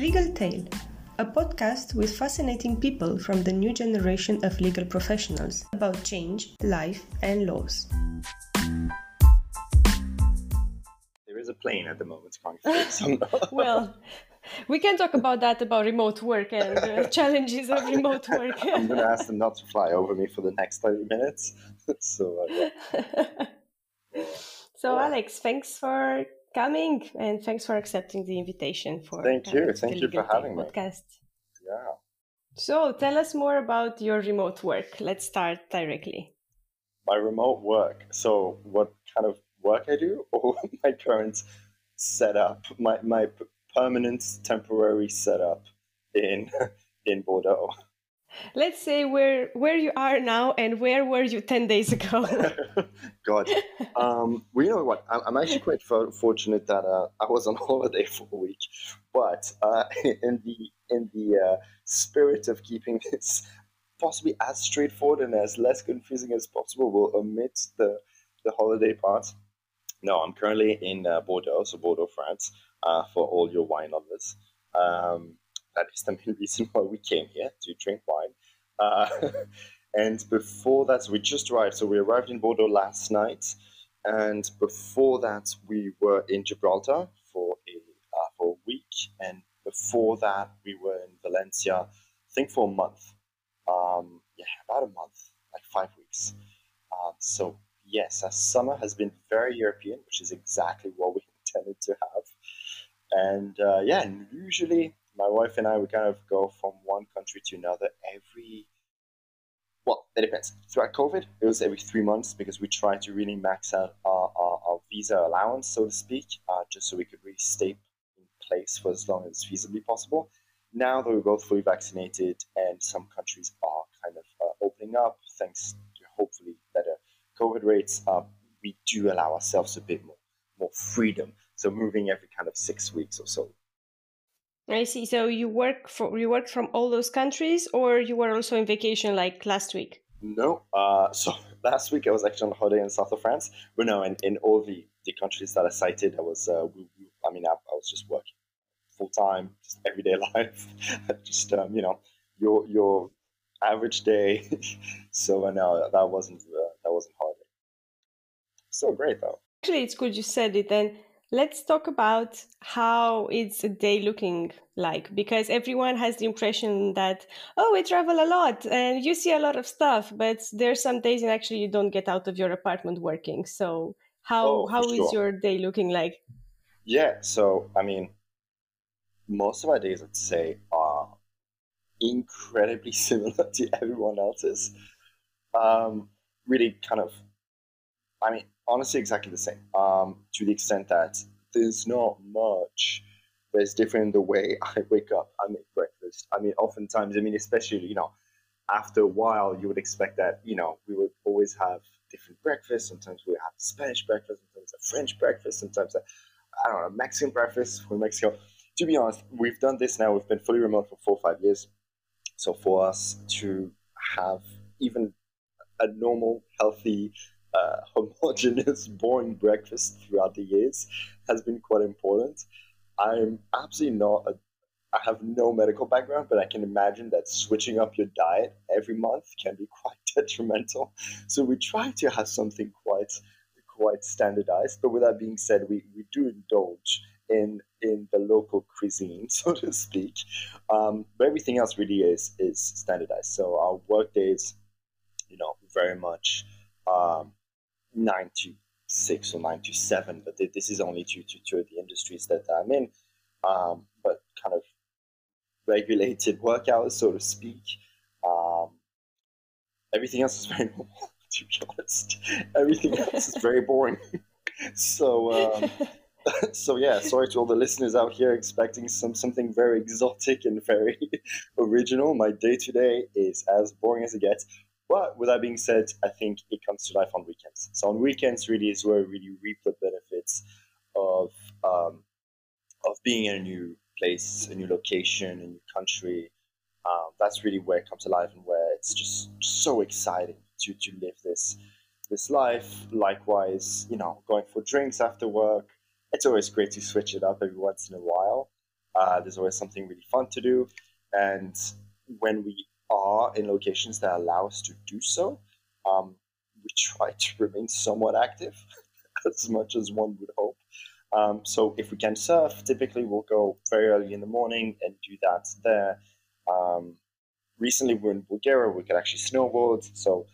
Legal Tale, a podcast with fascinating people from the new generation of legal professionals about change, life, and laws. There is a plane at the moment, well, we can talk about that about remote work and the challenges of remote work. I'm going to ask them not to fly over me for the next 30 minutes. so, uh, yeah. so, Alex, thanks for coming and thanks for accepting the invitation for thank uh, you. thank you for uh, having me. podcast. Yeah. So tell us more about your remote work. Let's start directly. My remote work. So what kind of work i do? Or my current setup. My, my permanent temporary setup in in bordeaux let's say where where you are now and where were you 10 days ago. God. Um well you know what? I'm, actually quite fortunate that uh, i was on holiday for a week but uh, in the in the uh, spirit of keeping this possibly as straightforward and as less confusing as possible we'll omit the the holiday part. No i'm currently in uh, bordeaux so bordeaux france uh, for all your wine lovers. Um, that is the main reason why we came here to drink wine. Uh, and before that, we just arrived. So we arrived in Bordeaux last night, and before that, we were in Gibraltar for a uh, for a week, and before that, we were in Valencia, I think for a month. Um, yeah, about a month, like five weeks. Um, so yes, our summer has been very European, which is exactly what we intended to have. And uh, yeah, and usually my wife and I, we kind of go from one country to another every, well, it depends. Throughout COVID, it was every three months because we tried to really max out our, our, our visa allowance, so to speak, uh, just so we could really stay in place for as long as feasibly possible. Now that we're both fully vaccinated and some countries are kind of uh, opening up, thanks to hopefully better COVID rates, uh, we do allow ourselves a bit more, more freedom. So moving every kind of six weeks or so I see. So you work for you worked from all those countries, or you were also in vacation like last week? No. Uh, so last week I was actually on holiday in south of France. But no, in, in all the, the countries that I cited, I was. Uh, we, we, I mean, I, I, was just working full time, just everyday life. just um, you know, your your average day. so uh, no, that wasn't uh, that wasn't holiday. So great though. Actually, it's good you said it. And Let's talk about how it's a day looking like because everyone has the impression that oh we travel a lot and you see a lot of stuff but there's some days and actually you don't get out of your apartment working. So how oh, how is sure. your day looking like? Yeah so i mean most of our days i'd say are incredibly similar to everyone else's. Um really kind of i mean honestly exactly the same um, to the extent that there's not much that's different in the way I wake up, I make breakfast. I mean, oftentimes, I mean, especially, you know, after a while, you would expect that, you know, we would always have different breakfasts. Sometimes we have Spanish breakfast, sometimes a French breakfast, sometimes a, I don't know, Mexican breakfast from Mexico. To be honest, we've done this now. We've been fully remote for four or five years. So for us to have even a normal, healthy uh, homogeneous, boring breakfast throughout the years has been quite important. I'm absolutely not a I have no medical background, but I can imagine that switching up your diet every month can be quite detrimental. So we try to have something quite quite standardized. But with that being said, we, we do indulge in in the local cuisine, so to speak. Um, but everything else really is is standardized. So our work days, you know, very much um, nine to six or nine to seven, but this is only two to two of the industries that I'm in. Um, but kind of regulated work hours, so to speak. Um, everything else is very normal, to be honest. Everything else is very boring. so, um, so yeah, sorry to all the listeners out here expecting some something very exotic and very original. My day to day is as boring as it gets. But with that being said, I think it comes to life on weekends. So on weekends really is where we really reap the benefits of um, of being in a new place, a new location, a new country. Um, that's really where it comes to life and where it's just so exciting to to live this this life. Likewise, you know, going for drinks after work. It's always great to switch it up every once in a while. Uh, there's always something really fun to do. And when we are in locations that allow us to do so, um, we try to remain somewhat active as much as one would hope. Um, so if we can surf, typically we'll go very early in the morning and do that there. Um, recently we're in Bulgaria, we could actually snowboard, so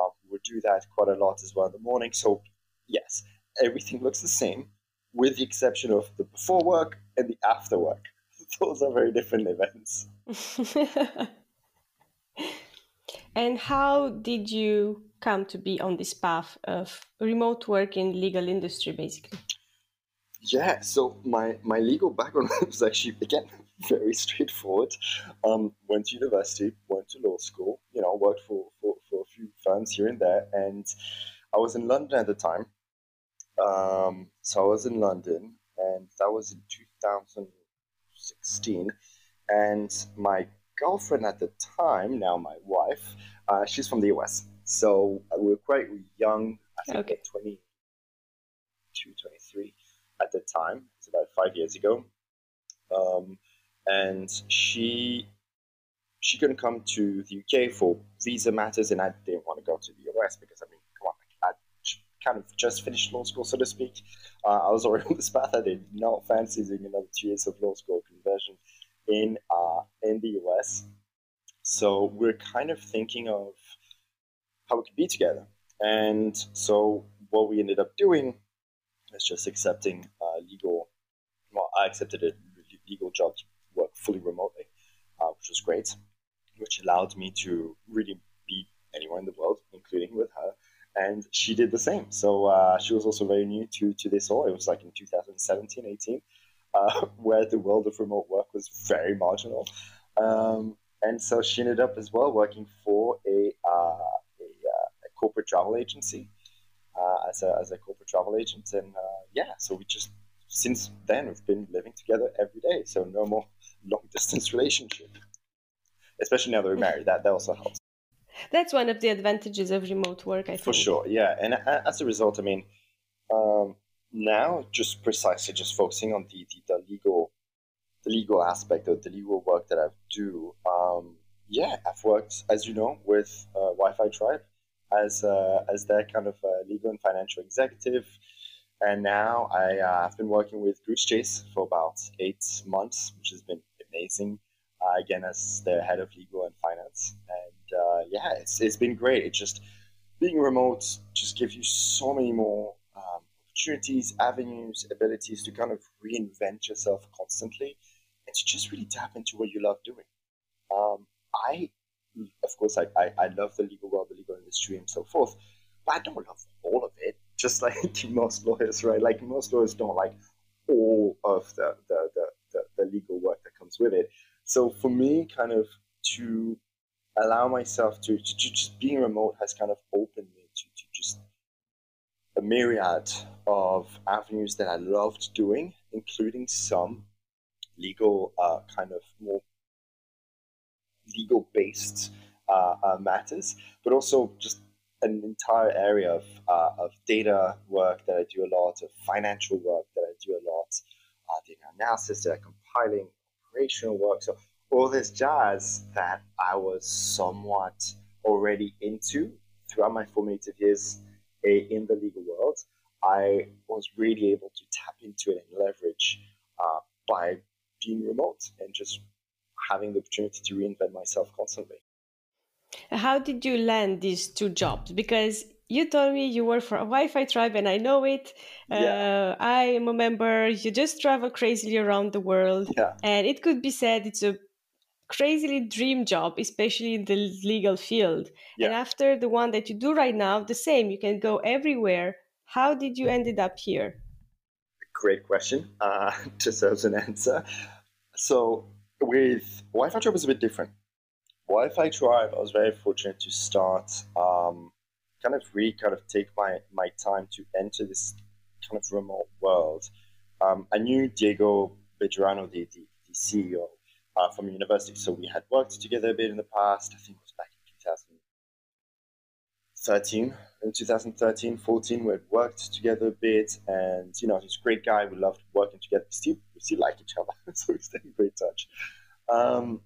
um, we do that quite a lot as well in the morning. So yes, everything looks the same, with the exception of the before work and the after work. Those are very different events. and how did you come to be on this path of remote work in legal industry, basically? Yeah, so my, my legal background was actually, again, very straightforward. Um, went to university, went to law school, you know, worked for, for, for a few firms here and there. And I was in London at the time. Um, so I was in London, and that was in 2016. And my girlfriend at the time, now my wife, uh, she's from the US. So we were quite young, I think okay. 22, 23 at the time. It's about five years ago. Um, and she she couldn't come to the UK for visa matters, and I didn't want to go to the US because I mean, come on, I kind of just finished law school, so to speak. Uh, I was already on this path. I did not fancy doing another two years of law school conversion in uh, in the US. So we're kind of thinking of how we could be together. And so what we ended up doing is just accepting uh, legal. Well, I accepted a legal job to work fully remotely, uh, which was great, which allowed me to really be anywhere in the world, including with her. And she did the same. So uh, she was also very new to, to this all. It was like in 2017, 18, uh, where the world of remote work was very marginal. Um, and so she ended up as well working for a, uh, a, uh, a, corporate travel agency uh, as, a, as a corporate travel agent. And uh, yeah, so we just, since then, we've been living together every day. So no more long distance relationship, especially now that we're married. That, that also helps. That's one of the advantages of remote work, I think. For sure, yeah. And as a result, I mean, um, now just precisely just focusing on the, the, the legal the legal aspect of the legal work that I do. Um, yeah, I've worked, as you know, with uh, Wi-Fi Tribe as uh, as their kind of uh, legal and financial executive, and now I uh, have been working with Goose Chase for about eight months, which has been amazing. Uh, again, as their head of legal and finance, and uh, yeah, it's it's been great. It's just being remote just gives you so many more opportunities, avenues, abilities to kind of reinvent yourself constantly and to just really tap into what you love doing. Um, I, of course, I, I, I love the legal world, the legal industry, and so forth, but I don't love all of it. Just like most lawyers, right? Like most lawyers don't like all of the, the, the, the, the legal work that comes with it. So for me, kind of to allow myself to, to, to just being remote has kind of opened me to, to just a myriad of avenues that I loved doing, including some legal uh, kind of more legal based uh, uh, matters, but also just an entire area of, uh, of data work that I do a lot, of financial work that I do a lot, uh, data analysis, data compiling, operational work. So all this jazz that I was somewhat already into throughout my formative years in the legal world, I was really able to tap into it and leverage uh, by being remote and just having the opportunity to reinvent myself constantly. How did you land these two jobs? Because you told me you work for a Wi-Fi tribe, and I know it. Yeah. Uh, I am a member. You just travel crazily around the world, yeah. and it could be said it's a crazily dream job, especially in the legal field. Yeah. And after the one that you do right now, the same. You can go everywhere. How did you ended up here? Great question. Uh, deserves an answer. So with Wi-Fi Tribe was a bit different. Wi-Fi Tribe, I was very fortunate to start, um, kind of really kind of take my, my time to enter this kind of remote world. Um, I knew Diego Bejarano, the, the, the CEO uh, from university, so we had worked together a bit in the past. I think it was back in 2013, in 2013, 14, we had worked together a bit, and you know, he's a great guy. We loved working together. We still, we still like each other, so we stay in great touch. Um,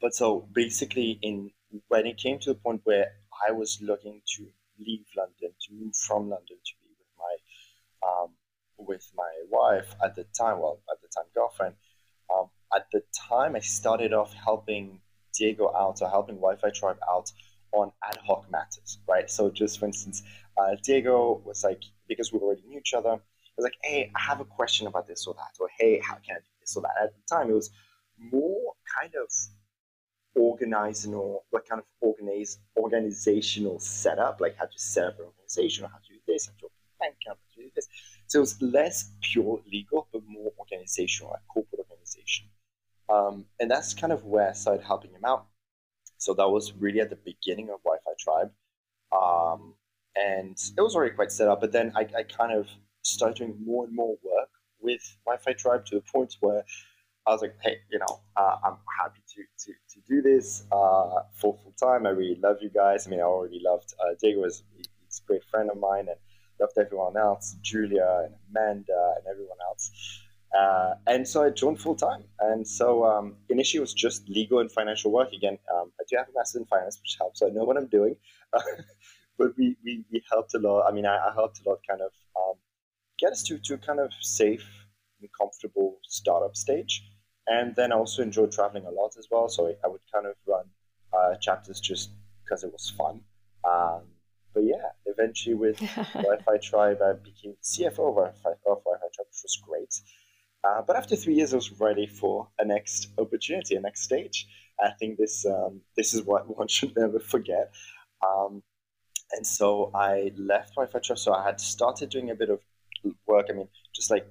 but so basically, in when it came to the point where I was looking to leave London, to move from London to be with my um, with my wife at the time, well, at the time girlfriend. Um, at the time, I started off helping Diego out, or helping Wi-Fi Tribe out on ad hoc matters, right? So just for instance, uh, Diego was like, because we already knew each other, was like, hey, I have a question about this or that, or hey, how can I do this or that? At the time, it was more kind of organizational, what kind of organize, organizational setup, like how to set up an organization, or how to do this, how to bank account, how to do this. So it was less pure legal, but more organizational, like corporate organization. Um, and that's kind of where I started helping him out. So that was really at the beginning of Wi-Fi Tribe. Um, and it was already quite set up, but then I, I kind of started doing more and more work with Wi-Fi Tribe to the point where I was like, hey, you know, uh, I'm happy to, to, to do this uh, for full time. I really love you guys. I mean, I already loved uh, Diego he's a great friend of mine and loved everyone else, Julia and Amanda and everyone else. Uh, and so I joined full time. And so um, initially it was just legal and financial work. Again, um, I do have a master's in finance, which helps. So I know what I'm doing. but we, we, we, helped a lot. I mean, I, I helped a lot kind of um, get us to, to kind of safe and comfortable startup stage. And then I also enjoyed traveling a lot as well. So I, I would kind of run uh, chapters just because it was fun. Um, but yeah, eventually with Wi-Fi Tribe, I became CFO of Wi-Fi, of Wi-Fi Tribe, which was great. Uh, but after three years, I was ready for a next opportunity, a next stage. I think this um, this is what one should never forget. Um, and so I left Wi-Fi Tribe. So I had started doing a bit of work. I mean, just like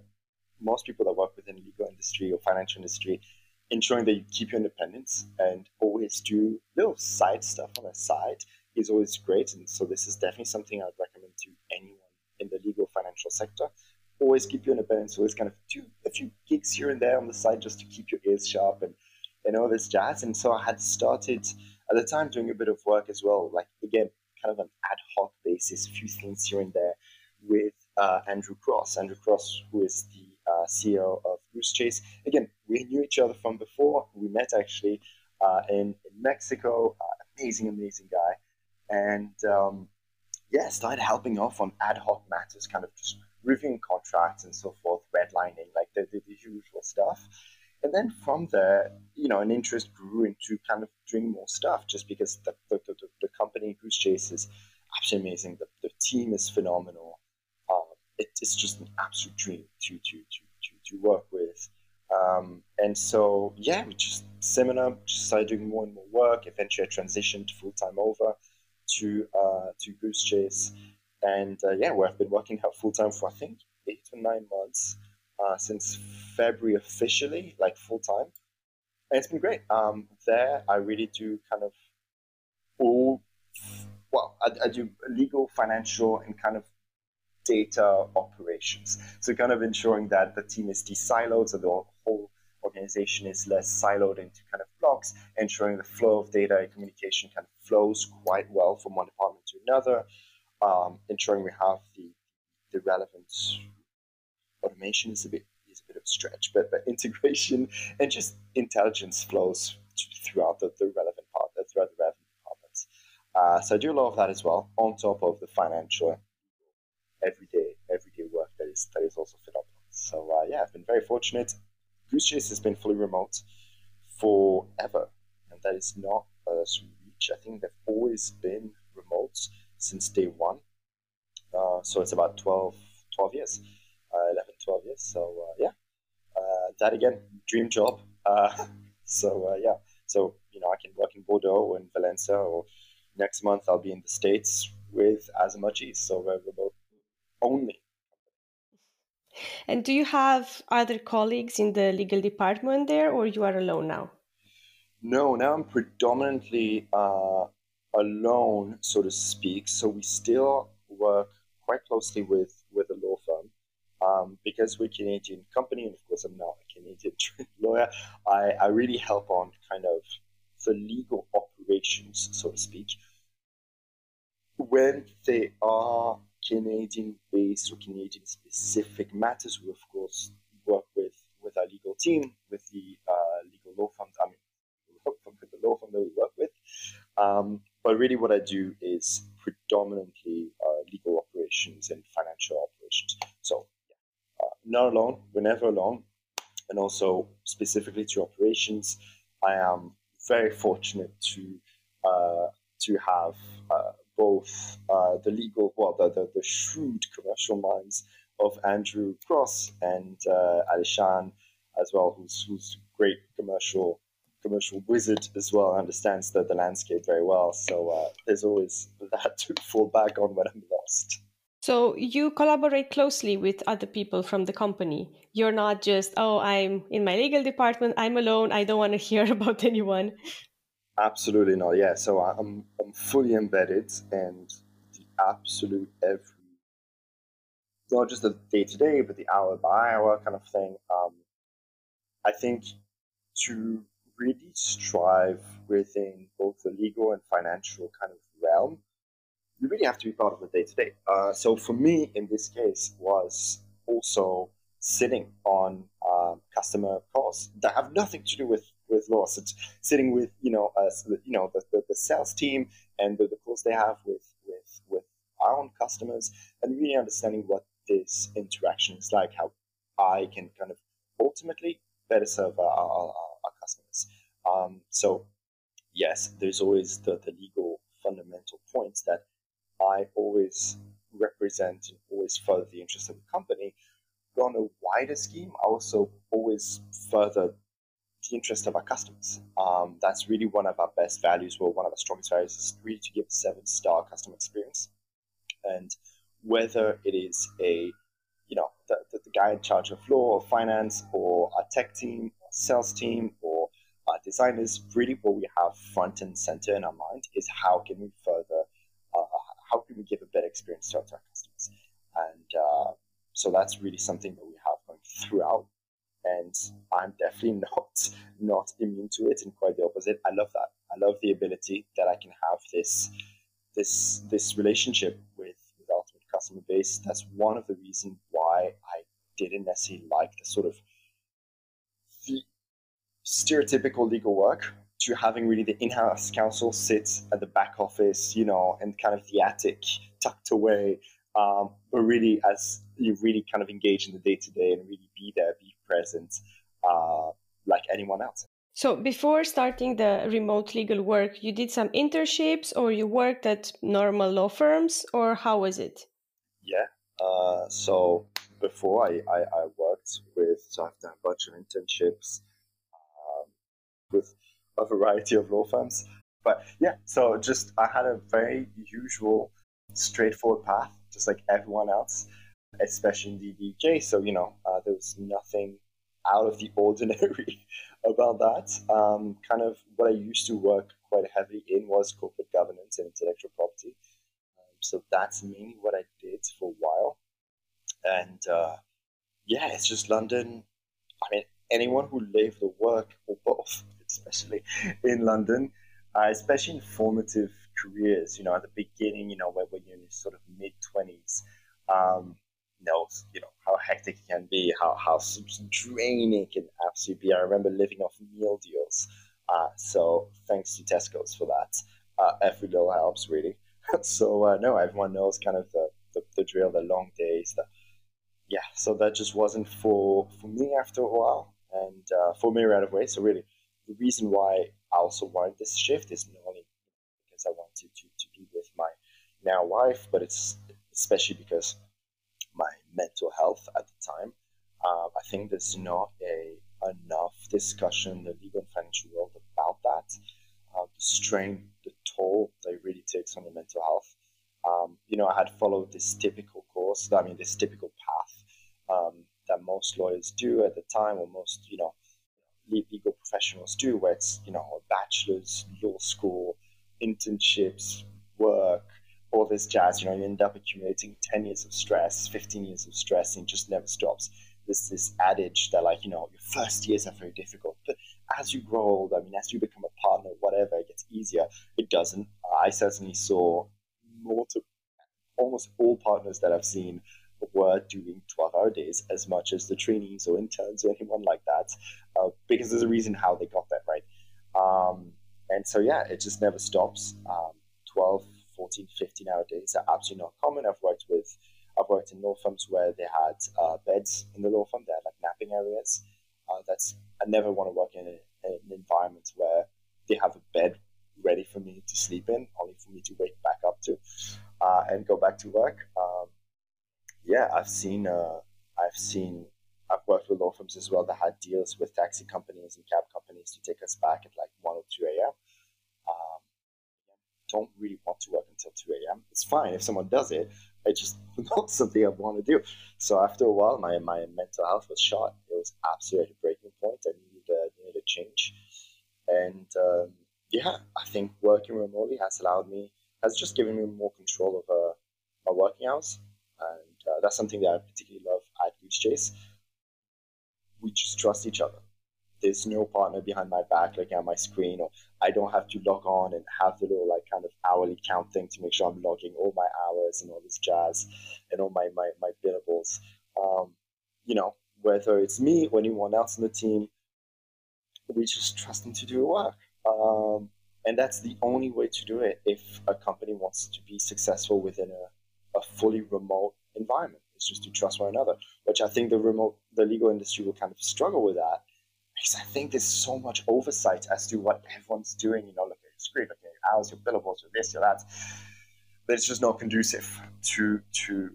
most people that work within legal industry or financial industry, ensuring that you keep your independence and always do little side stuff on the side is always great. And so this is definitely something I would recommend to anyone in the legal financial sector always keep you independent. Always kind of do a few gigs here and there on the side just to keep your ears sharp and, and all this jazz. And so I had started at the time doing a bit of work as well, like again, kind of an ad hoc basis, a few things here and there with uh, Andrew Cross. Andrew Cross, who is the uh, CEO of Goose Chase. Again, we knew each other from before. We met actually uh, in, in, Mexico. Uh, amazing, amazing guy. And um, yeah, started helping off on ad hoc matters, kind of just reviewing contracts and so forth, redlining, like the, the, the usual stuff. And then from there, you know, an interest grew into kind of doing more stuff just because the, the, the, the company Goose Chase is absolutely amazing. The, the team is phenomenal. Um, it, it's just an absolute dream to, to, to, to, to work with. Um, and so, yeah, we just seminar, just started doing more and more work. Eventually, I transitioned full time over to uh, to Goose Chase, and uh, yeah, I've been working full time for I think eight to nine months uh, since February officially, like full time. And it's been great. Um, there, I really do kind of all, well, I, I do legal, financial, and kind of data operations. So kind of ensuring that the team is de-siloed, so the whole organization is less siloed into kind of blocks, ensuring the flow of data and communication kind of flows quite well from one department to another, um, ensuring we have the, the relevant automation is a bit is a bit of a stretch, but, but integration and just intelligence flows throughout the, the relevant part, uh, throughout the relevant departments. Uh, so I do a lot of that as well, on top of the financial everyday everyday work that is that is also phenomenal. So uh, yeah, I've been very fortunate. Goose Chase has been fully remote forever, and that is not a reach. I think they've always been since day one. Uh, so it's about 12, 12 years, uh, 11, 12 years. So uh, yeah, uh, that again, dream job. Uh, so uh, yeah, so you know I can work in Bordeaux and Valencia, or next month I'll be in the States with Azamachis. So we're remote only. And do you have other colleagues in the legal department there, or you are alone now? No, now I'm predominantly uh, alone, so to speak. So we still work quite closely with with a law firm um, because we're a Canadian company, and of course I'm not a Canadian lawyer. I, I really help on kind of the legal operations, so to speak. when they are Canadian based or Canadian specific matters, we of course work with, with our legal team, with the uh, legal law firm, I mean, the law firm that we work with. Um, but really, what I do is predominantly uh, legal operations and financial operations. So, uh, not alone, we're never alone. And also, specifically to operations, I am very fortunate to uh, to have uh, both uh, the legal, well, the, the, the, shrewd commercial minds of Andrew Cross and uh, Alishan as well, who's who's great commercial commercial wizard as well, understands the, the landscape very well. So uh, there's always that to fall back on when I'm lost. So you collaborate closely with other people from the company. You're not just, oh, I'm in my legal department, I'm alone, I don't want to hear about anyone. Absolutely not. Yeah. So I'm I'm fully embedded and the absolute every not just the day to day, but the hour by hour kind of thing. Um, I think to really strive within both the legal and financial kind of realm, you really have to be part of the day to day. So for me, in this case, was also sitting on um, customer calls that have nothing to do with with laws. It's sitting with you know uh, you know the, the, the, sales team and the, the calls they have with with with our own customers, and really understanding what this interaction is like, how I can kind of ultimately better serve our, our customers. Um, so yes, there's always the, the legal fundamental points that I always represent and always further the interest of the company. But on a wider scheme, I also always further the interest of our customers. Um, that's really one of our best values, or one of our strongest values, is really to give a seven star customer experience. And whether it is a, you know, the, the, the guy in charge of law or finance or our tech team, or sales team, or our designers, really what we have front and center in our mind is how can we further, uh, how can we give a better experience to our customers? And uh, so that's really something that we have going throughout and I'm definitely not not immune to it, and quite the opposite. I love that. I love the ability that I can have this this this relationship with with ultimate customer base. That's one of the reasons why I didn't necessarily like the sort of stereotypical legal work to having really the in-house counsel sit at the back office, you know, and kind of the attic tucked away, um, but really as you really kind of engage in the day to day and really be there, be present uh, like anyone else. So before starting the remote legal work, you did some internships or you worked at normal law firms or how was it? Yeah. Uh, so before I, I, I, worked with, so I've done a bunch of internships with a variety of law firms. But yeah, so just I had a very usual, straightforward path, just like everyone else especially in UK. So, you know, uh, there was nothing out of the ordinary about that. Um, kind of what I used to work quite heavily in was corporate governance and intellectual property. Um, so that's mainly what I did for a while. And uh, yeah, it's just London. I mean, anyone who lived or worked or both, especially in London, uh, especially in formative careers, you know, at the beginning, you know, when, when you're in your sort of mid 20s, um, knows, you know, how hectic it can be, how, how draining it can absolutely be. I remember living off meal deals. Uh, so thanks to Tesco's for that. Uh, every little helps, really. so, uh, no, everyone knows kind of the, the, the, drill, the long days. The, yeah, so that just wasn't for, for me after a while and uh, for me right away. So, really, the reason why I also wanted this shift is not only because I wanted to, to be with my now wife, but it's especially because my mental health at the time. Um, I think there's not a enough discussion in the legal and financial world about that. Uh, the strain, the toll that it really takes on your mental health. Um, you know, I had followed this typical course, I mean, this typical path um, that most lawyers do at the time, or most, you know, legal professionals do, where it's, you know, bachelor's, law school, internships, work, all this jazz, you know, you end up accumulating 10 years of stress, 15 years of stress, and it just never stops. There's this adage that, like, you know, your first years are very difficult, but as you grow older, I mean, as you become a partner, whatever, it gets easier. It doesn't. I certainly saw multiple, almost all partners that I've seen were doing 12 hour days as much as the trainees or interns or anyone like that, uh, because there's a reason how they got that, right? Um, and so, yeah, it just never stops. Um, 12, 14, 15 hour days are absolutely not common. I've worked with, I've worked in law firms where they had uh, beds in the law firm, they had like napping areas. Uh, that's, I never want to work in, a, an environment where they have a bed ready for me to sleep in, only for me to wake back up to uh, and go back to work. Yeah, I've seen, uh, I've seen, I've worked with law firms as well that had deals with taxi companies and cab companies to take us back at like 1 or 2 a.m. Um, don't really want to work until 2 a.m. It's fine if someone does it. It's just not something I want to do. So after a while, my, my mental health was shot. It was absolutely a breaking point. I needed, uh, needed a change. And um, yeah, I think working remotely has allowed me, has just given me more control over my working hours. That's something that I particularly love at Goose Chase. We just trust each other. There's no partner behind my back looking at my screen, or I don't have to log on and have the little like kind of hourly count thing to make sure I'm logging all my hours and all this jazz and all my my, my billables. Um, you know, whether it's me or anyone else in the team, we just trust them to do the work. Um, and that's the only way to do it if a company wants to be successful within a, a fully remote environment. It's just to trust one another, which I think the remote, the legal industry will kind of struggle with that because I think there's so much oversight as to what everyone's doing. You know, look at your screen, look at your hours, your billables, your this, your that. But it's just not conducive to to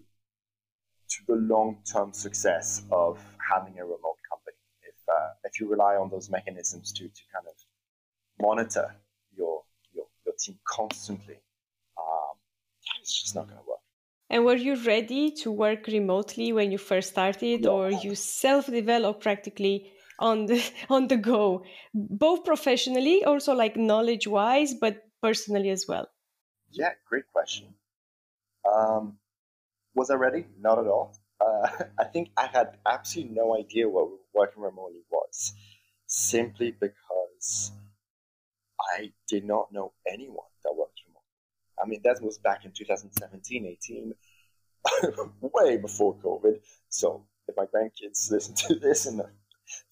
to the long term success of having a remote company. If uh, if you rely on those mechanisms to to kind of monitor your your, your team constantly, um, it's just not going to work. And were you ready to work remotely when you first started, or you self-developed practically on the on the go, both professionally, also like knowledge-wise, but personally as well? Yeah, great question. Um, was I ready? Not at all. Uh, I think I had absolutely no idea what working remotely was, simply because I did not know anyone that worked. I mean, that was back in 2017, 18, way before COVID. So if my grandkids listen to this in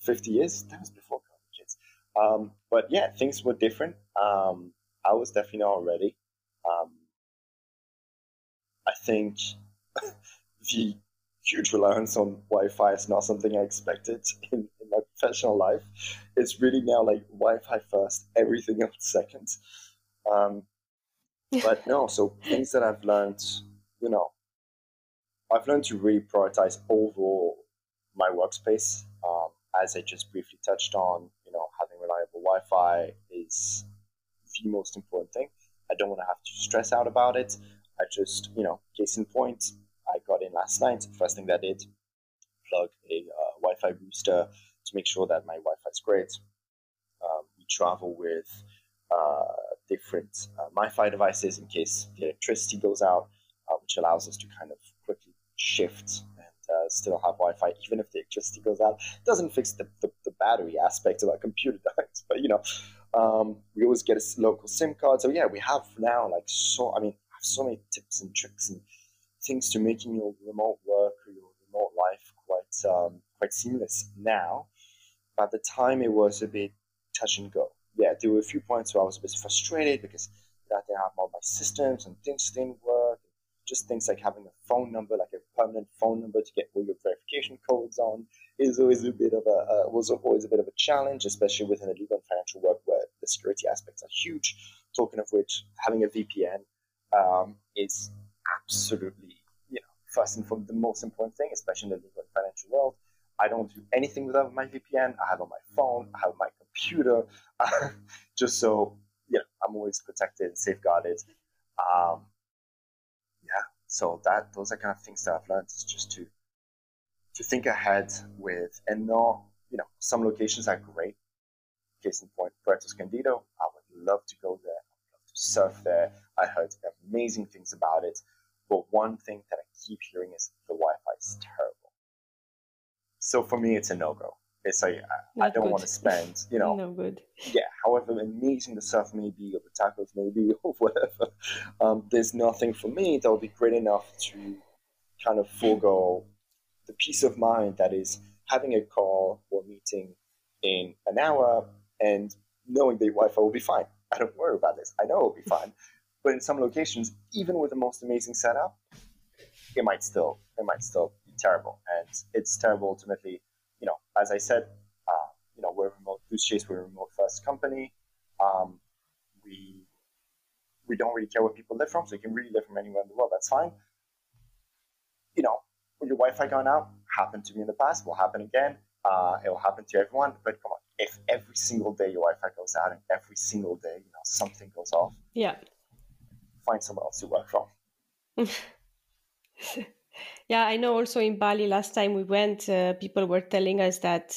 50 years, that was before COVID kids. Um, but yeah, things were different. Um, I was definitely not ready. Um, I think the huge reliance on Wi-Fi is not something I expected in, in my professional life. It's really now like Wi-Fi first, everything else second. Um, but no, so things that I've learned, you know, I've learned to really prioritize overall my workspace. Um, as I just briefly touched on, you know, having reliable Wi-Fi is the most important thing. I don't want to have to stress out about it. I just, you know, case in point, I got in last night. First thing that I did, plug a uh, Wi-Fi booster to make sure that my Wi-Fi is great. Um, we travel with uh, different uh, MiFi devices in case the electricity goes out, uh, which allows us to kind of quickly shift and uh, still have Wi-Fi even if the electricity goes out. It doesn't fix the, the, the battery aspect of our computer device, but you know, um, we always get a local SIM card. So yeah, we have now like so. I mean, I have so many tips and tricks and things to making your remote work or your remote life quite um, quite seamless now. At the time, it was a bit touch and go. Yeah, there were a few points where I was a bit frustrated because I didn't have all my systems and things didn't work. Just things like having a phone number, like a permanent phone number to get all your verification codes on, is always a bit of a uh, was always a bit of a challenge, especially within a legal and financial work where the security aspects are huge. Talking of which, having a VPN um, is absolutely, you know, first and foremost the most important thing, especially in the legal and financial world. I don't do anything without my VPN. I have on my phone, I have my computer, just so you know, I'm always protected and safeguarded. Um, yeah, so that those are kind of things that I've learned is just to to think ahead with and not, you know, some locations are great. Case in point, Puerto Escondido. I would love to go there. I would love to surf there. I heard amazing things about it. But one thing that I keep hearing is the Wi-Fi is terrible. So for me, it's a no-go. It's like I, I don't good. want to spend, you know, no good. Yeah, however amazing the surf may be, or the tacos may be, or whatever, um, there's nothing for me that will be great enough to kind of forego the peace of mind that is having a call or meeting in an hour and knowing the Wi-Fi will be fine. I don't worry about this. I know it'll be fine. But in some locations, even with the most amazing setup, it might still it might still be terrible. And it's terrible ultimately. As I said, uh, you know, we're remote Goose Chase, we're a remote first company. Um, we we don't really care where people live from, so you can really live from anywhere in the world. That's fine. You know, your Wi-Fi going out happened to me in the past, will happen again. Uh, it will happen to everyone. But come on, if every single day your Wi-Fi goes out and every single day, you know, something goes off, yeah, find somewhere else to work from. yeah, I know. Also in Bali, last time we went, uh, people were telling us that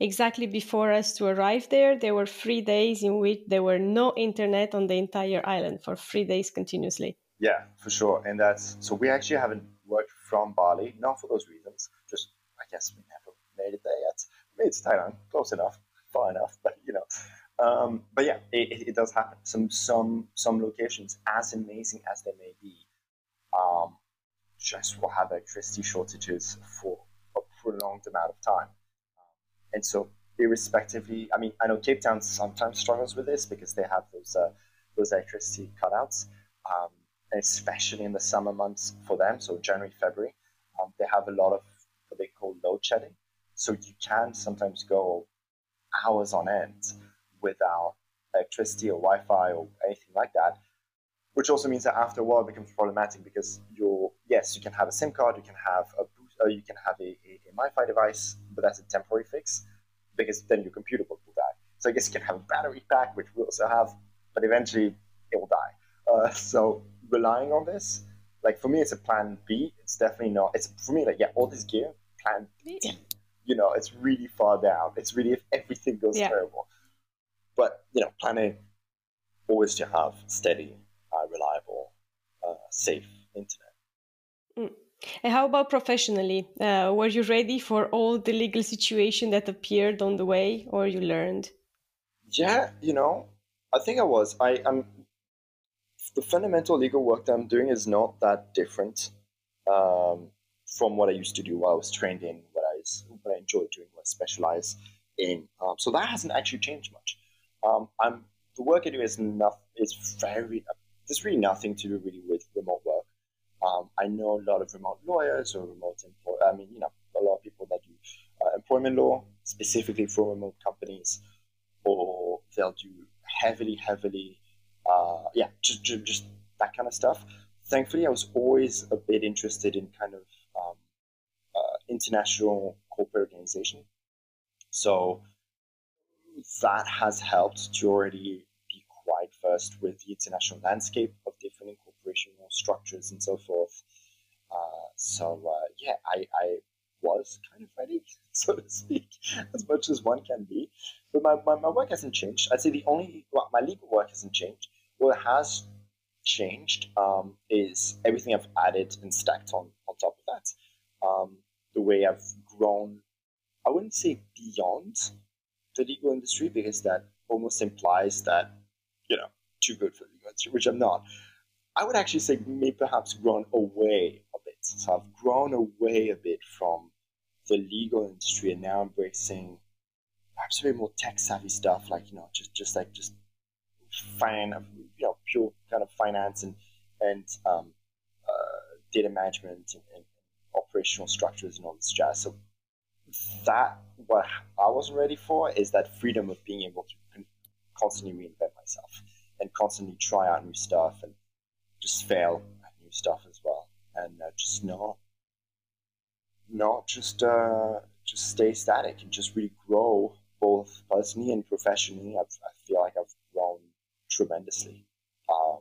exactly before us to arrive there, there were three days in which there were no internet on the entire island for three days continuously. Yeah, for sure. And that's so we actually haven't worked from Bali, not for those reasons. Just I guess we never made it there yet. It's Thailand, close enough far enough, but you know. Um, but yeah, it, it, does happen. Some some some locations, as amazing as they may be, um, just will have electricity shortages for a prolonged amount of time. and so, irrespectively, I mean, I know Cape Town sometimes struggles with this because they have those uh, those electricity cutouts, um, especially in the summer months for them. So January, February, um, they have a lot of what they call load shedding. So you can sometimes go hours on end without electricity or Wi-Fi or anything like that. Which also means that after a while it becomes problematic because you're yes, you can have a SIM card, you can have a or you can have a, a, a MiFi device, but that's a temporary fix because then your computer will die. So I guess you can have a battery pack, which we also have, but eventually it will die. Uh, so relying on this, like for me, it's a plan B. It's definitely not. It's for me like yeah, all this gear, plan B. You know, it's really far down. It's really if everything goes yeah. terrible. But you know, planning always to have steady, uh, reliable, uh, safe internet. Mm. And how about professionally? Uh, were you ready for all the legal situation that appeared on the way, or you learned? Yeah, you know, I think I was. I am. The fundamental legal work that I'm doing is not that different um, from what I used to do while I was trained in is what I enjoy doing, what I specialize in. Um, so that hasn't actually changed much. Um, I'm the work I do is not is very there's really nothing to do really with remote work. Um, I know a lot of remote lawyers or remote employ. I mean, you know, a lot of people that do uh, employment law specifically for remote companies, or they'll do heavily, heavily, uh, yeah, just, just just that kind of stuff. Thankfully, I was always a bit interested in kind of um, international corporate organization. So that has helped to already be quite versed with the international landscape structures and so forth. Uh, so uh, yeah, I, I was kind of ready, so to speak, as much as one can be. But my, my, my work hasn't changed. I'd say the only, well, my legal work hasn't changed. What has changed um, is everything I've added and stacked on, on top of that. Um, the way I've grown, I wouldn't say beyond the legal industry because that almost implies that, you know, too good for the legal industry, which I'm not. I would actually say maybe perhaps grown away a bit. So I've grown away a bit from the legal industry and now embracing perhaps a bit more tech savvy stuff like, you know, just, just like just fine, you know, pure kind of finance and, and um, uh, data management and, and operational structures and all this jazz. So that what I wasn't ready for is that freedom of being able to constantly reinvent myself and constantly try out new stuff and just fail at new stuff as well, and uh, just not not just uh, just stay static and just really grow both personally and professionally. I've, i feel like I've grown tremendously, um,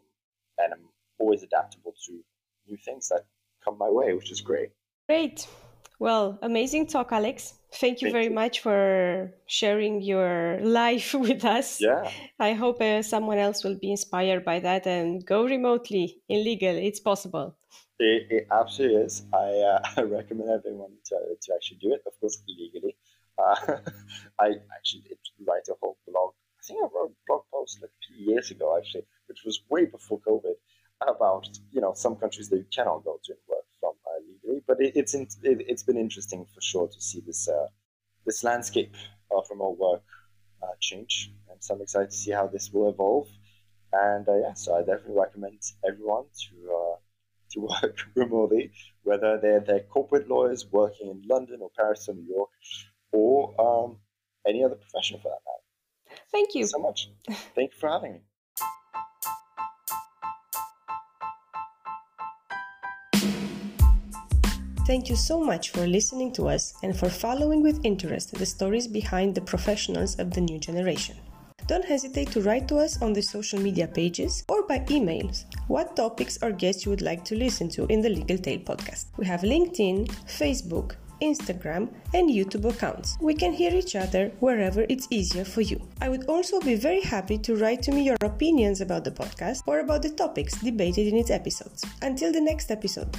and I'm always adaptable to new things that come my way, which is great. Great. Well, amazing talk, Alex. Thank you Thank very you. much for sharing your life with us. Yeah. I hope uh, someone else will be inspired by that and go remotely illegal. It's possible. It, it absolutely is. I, uh, I recommend everyone to, to actually do it, of course, legally. Uh, I actually did write a whole blog. I think I wrote a blog post like two years ago, actually, which was way before COVID, about you know some countries that you cannot go to and work. But it, it's in, it, has been interesting for sure to see this uh, this landscape of remote work uh, change, and so I'm excited to see how this will evolve. And uh, yeah, so I definitely recommend everyone to uh, to work remotely, whether they're they're corporate lawyers working in London or Paris or New York, or um, any other profession for that matter. Thank you so much. Thank you for having me. Thank you so much for listening to us and for following with interest the stories behind the professionals of the new generation. Don't hesitate to write to us on the social media pages or by emails what topics or guests you would like to listen to in the Legal Tale podcast. We have LinkedIn, Facebook, Instagram, and YouTube accounts. We can hear each other wherever it's easier for you. I would also be very happy to write to me your opinions about the podcast or about the topics debated in its episodes. Until the next episode.